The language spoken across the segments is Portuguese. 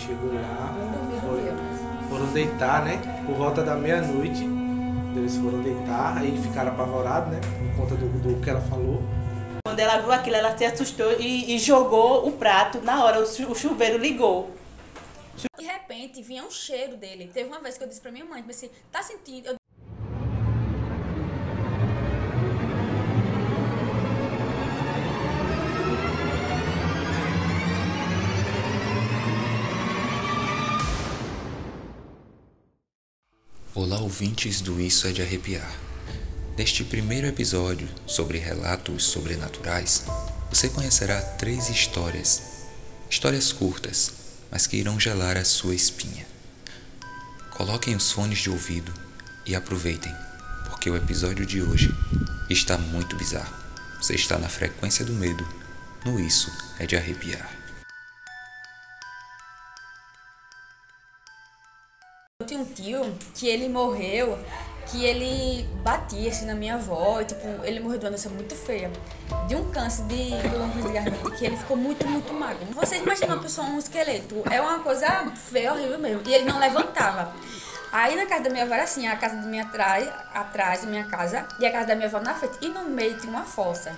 chegou lá, foi, foram deitar, né? Por volta da meia-noite, eles foram deitar, aí ficaram apavorados, né? Por conta do, do que ela falou. Quando ela viu aquilo, ela se assustou e, e jogou o prato. Na hora, o, chu- o chuveiro ligou. De repente, vinha um cheiro dele. Teve uma vez que eu disse pra minha mãe, assim, tá sentindo... Eu Olá, ouvintes do Isso é de Arrepiar. Neste primeiro episódio sobre relatos sobrenaturais, você conhecerá três histórias. Histórias curtas, mas que irão gelar a sua espinha. Coloquem os fones de ouvido e aproveitem, porque o episódio de hoje está muito bizarro. Você está na frequência do medo, no Isso é de Arrepiar. Eu tinha um tio que ele morreu, que ele batia assim na minha avó, e, tipo, ele morreu de uma doença muito feia. De um câncer de câncer de garganta, que ele ficou muito, muito magro. Vocês imaginam uma pessoa, um esqueleto, é uma coisa feia, horrível mesmo. E ele não levantava. Aí na casa da minha avó era assim, a casa da minha atrás, atrás da minha casa, e a casa da minha avó na frente, e no meio tinha uma fossa.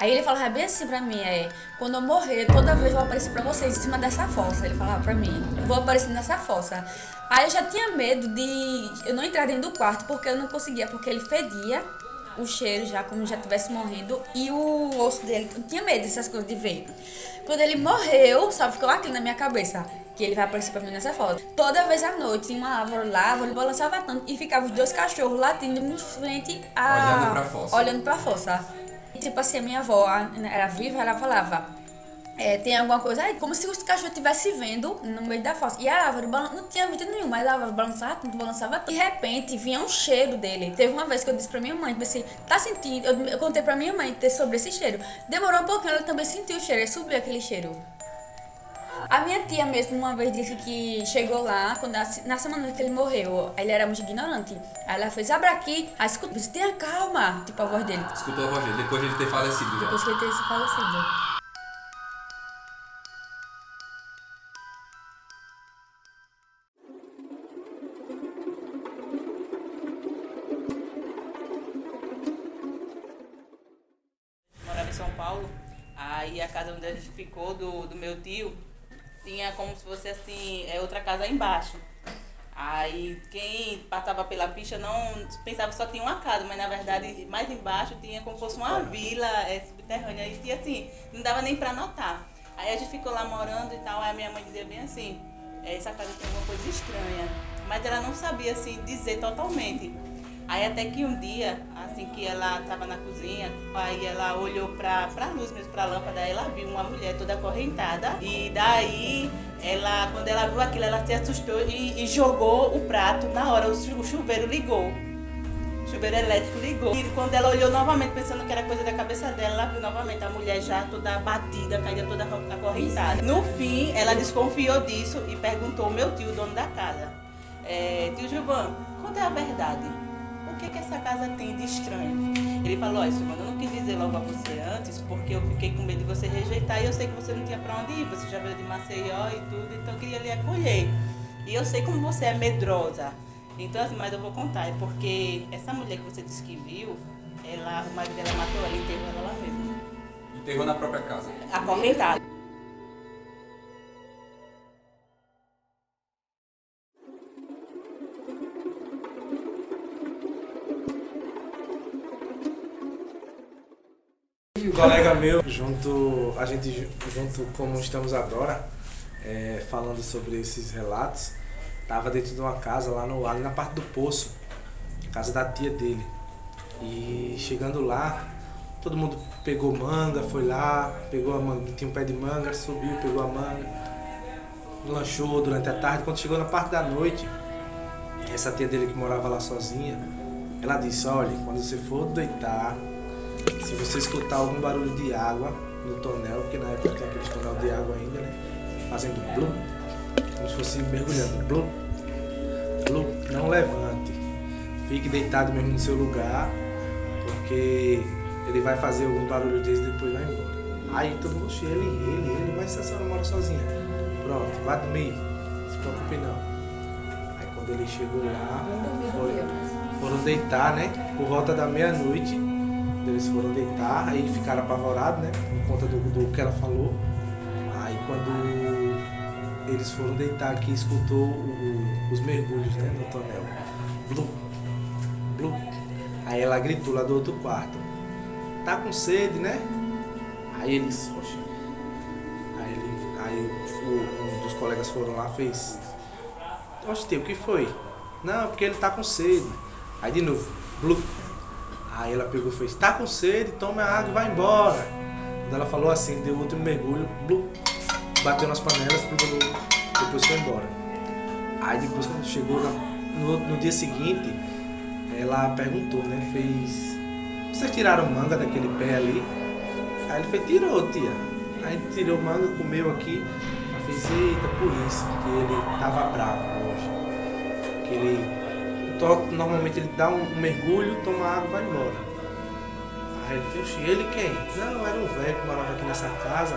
Aí ele falava bem assim pra mim, é, quando eu morrer, toda vez eu vou aparecer pra vocês em cima dessa fossa. Ele falava pra mim, eu vou aparecer nessa fossa. Aí eu já tinha medo de eu não entrar dentro do quarto, porque eu não conseguia, porque ele fedia o cheiro já, como já tivesse morrendo, e o osso dele, eu tinha medo dessas coisas de ver. Quando ele morreu, só ficou aquilo na minha cabeça, que ele vai aparecer pra mim nessa foto. Toda vez à noite, tinha uma árvore lá, a árvore balançava tanto, e ficava os dois cachorros latindo em frente a... Olhando pra fossa. Olhando pra fossa. Tipo assim, a minha avó era viva, ela falava, é, tem alguma coisa aí, como se os cachorros estivessem vendo no meio da fossa. E a árvore balan- não tinha vida nenhuma, mas a árvore balançava tudo, balançava tudo. De repente, vinha um cheiro dele. Teve uma vez que eu disse pra minha mãe, assim, tá sentindo? Eu, contei pra minha mãe sobre esse cheiro. Demorou um pouquinho, ela também sentiu o cheiro, subiu aquele cheiro. A minha tia mesmo uma vez disse que chegou lá, quando a- na semana que ele morreu, ele era muito ignorante. Aí ela fez, abre aqui, aí escuta, tenha calma, tipo a voz dele. Escutou a voz dele, depois de ele ter falecido já. Depois que ele ter se falecido. morava em São Paulo. Aí a casa onde a gente ficou, do, do meu tio, tinha como se fosse assim, é outra casa embaixo. Aí quem passava pela pista não pensava que só tinha uma casa, mas na verdade mais embaixo tinha como se fosse uma vila é, subterrânea. E assim, não dava nem pra notar. Aí a gente ficou lá morando e tal, aí a minha mãe dizia bem assim, "É, essa casa tem alguma coisa estranha. Mas ela não sabia assim dizer totalmente. Aí até que um dia, assim que ela estava na cozinha, aí ela olhou para a luz mesmo, para a lâmpada, ela viu uma mulher toda acorrentada. E daí, ela, quando ela viu aquilo, ela se assustou e, e jogou o prato. Na hora, o, chu- o chuveiro ligou. O chuveiro elétrico ligou. E quando ela olhou novamente, pensando que era coisa da cabeça dela, ela viu novamente a mulher já toda batida, caída toda acorrentada. No fim, ela desconfiou disso e perguntou ao meu tio, o dono da casa. É, tio Gilvan, conta a verdade. O que, que essa casa tem de estranho? Ele falou, olha, Silvana, eu não quis dizer logo a você antes, porque eu fiquei com medo de você rejeitar e eu sei que você não tinha pra onde ir, você já veio de Maceió e tudo, então eu queria lhe acolher. E eu sei como você é medrosa. Então, assim, mas eu vou contar, é porque essa mulher que você disse que viu, ela, o marido dela matou ela e enterrou ela lá mesmo. Enterrou na própria casa. Acorrentada. Um colega meu, junto, a gente ju- junto como estamos agora, é, falando sobre esses relatos, tava dentro de uma casa lá no ali na parte do poço, casa da tia dele. E chegando lá, todo mundo pegou manga, foi lá, pegou a manga, tinha um pé de manga, subiu, pegou a manga, lanchou durante a tarde. Quando chegou na parte da noite, essa tia dele que morava lá sozinha, ela disse, olha, quando você for deitar, se você escutar algum barulho de água no tonel, porque na época tinha aquele tonel de água ainda, né? Fazendo blum, como se fosse mergulhando, blum, blum, não levante. Fique deitado mesmo no seu lugar, porque ele vai fazer algum barulho desse e depois vai embora. Aí todo mundo, "Oxe, ele, ele, ele, vai se a senhora mora sozinha. Pronto, vai dormir. preocupe não. Aí quando ele chegou lá, foi- mas... foram deitar, né? Por volta da meia-noite, eles foram deitar, aí ficaram apavorados, né? Por conta do, do que ela falou. Aí quando eles foram deitar aqui, escutou o- os mergulhos, né? No tonel. Blu, blu. Aí ela gritou lá do outro quarto. Tá com sede, né? Aí eles, oxe. Aí, ele, aí o- um dos colegas foram lá fez. Oxe, o que foi? Não, porque ele tá com sede. Aí de novo, blu. Aí ela pegou e fez, tá com sede, toma a água e vai embora. Quando ela falou assim, deu outro mergulho. Bateu nas panelas, blu. depois foi embora. Aí depois quando chegou no, no dia seguinte, ela perguntou, né? Fez. Vocês tiraram manga daquele pé ali? Aí ele fez, tirou, tia. Aí tirou manga, comeu aqui. Ela fez, eita, por isso que ele tava bravo hoje. Que ele. To- Normalmente ele dá um, mergulho, toma água e vai embora. Aí ele fez, "Oxi, ele quem? Não, era um velho que morava aqui nessa casa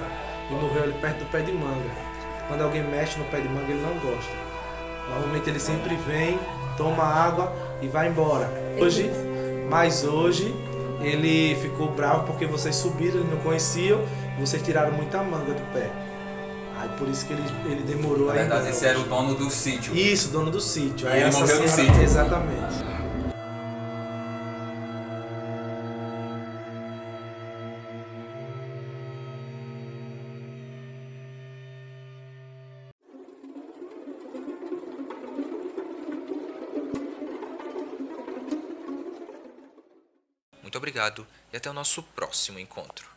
e morreu ali perto do pé de manga. Quando alguém mexe no pé de manga, ele não gosta. Normalmente ele sempre vem, toma água e vai embora. Hoje, mas hoje ele ficou bravo porque vocês subiram, ele não conheciam, vocês tiraram muita manga do pé. Aí por isso que ele, ele demorou Na verdade, esse era o dono do sítio. Isso, dono do sítio. Aí ele morreu no senhora- sítio. Exatamente. Muito obrigado e até o nosso próximo encontro.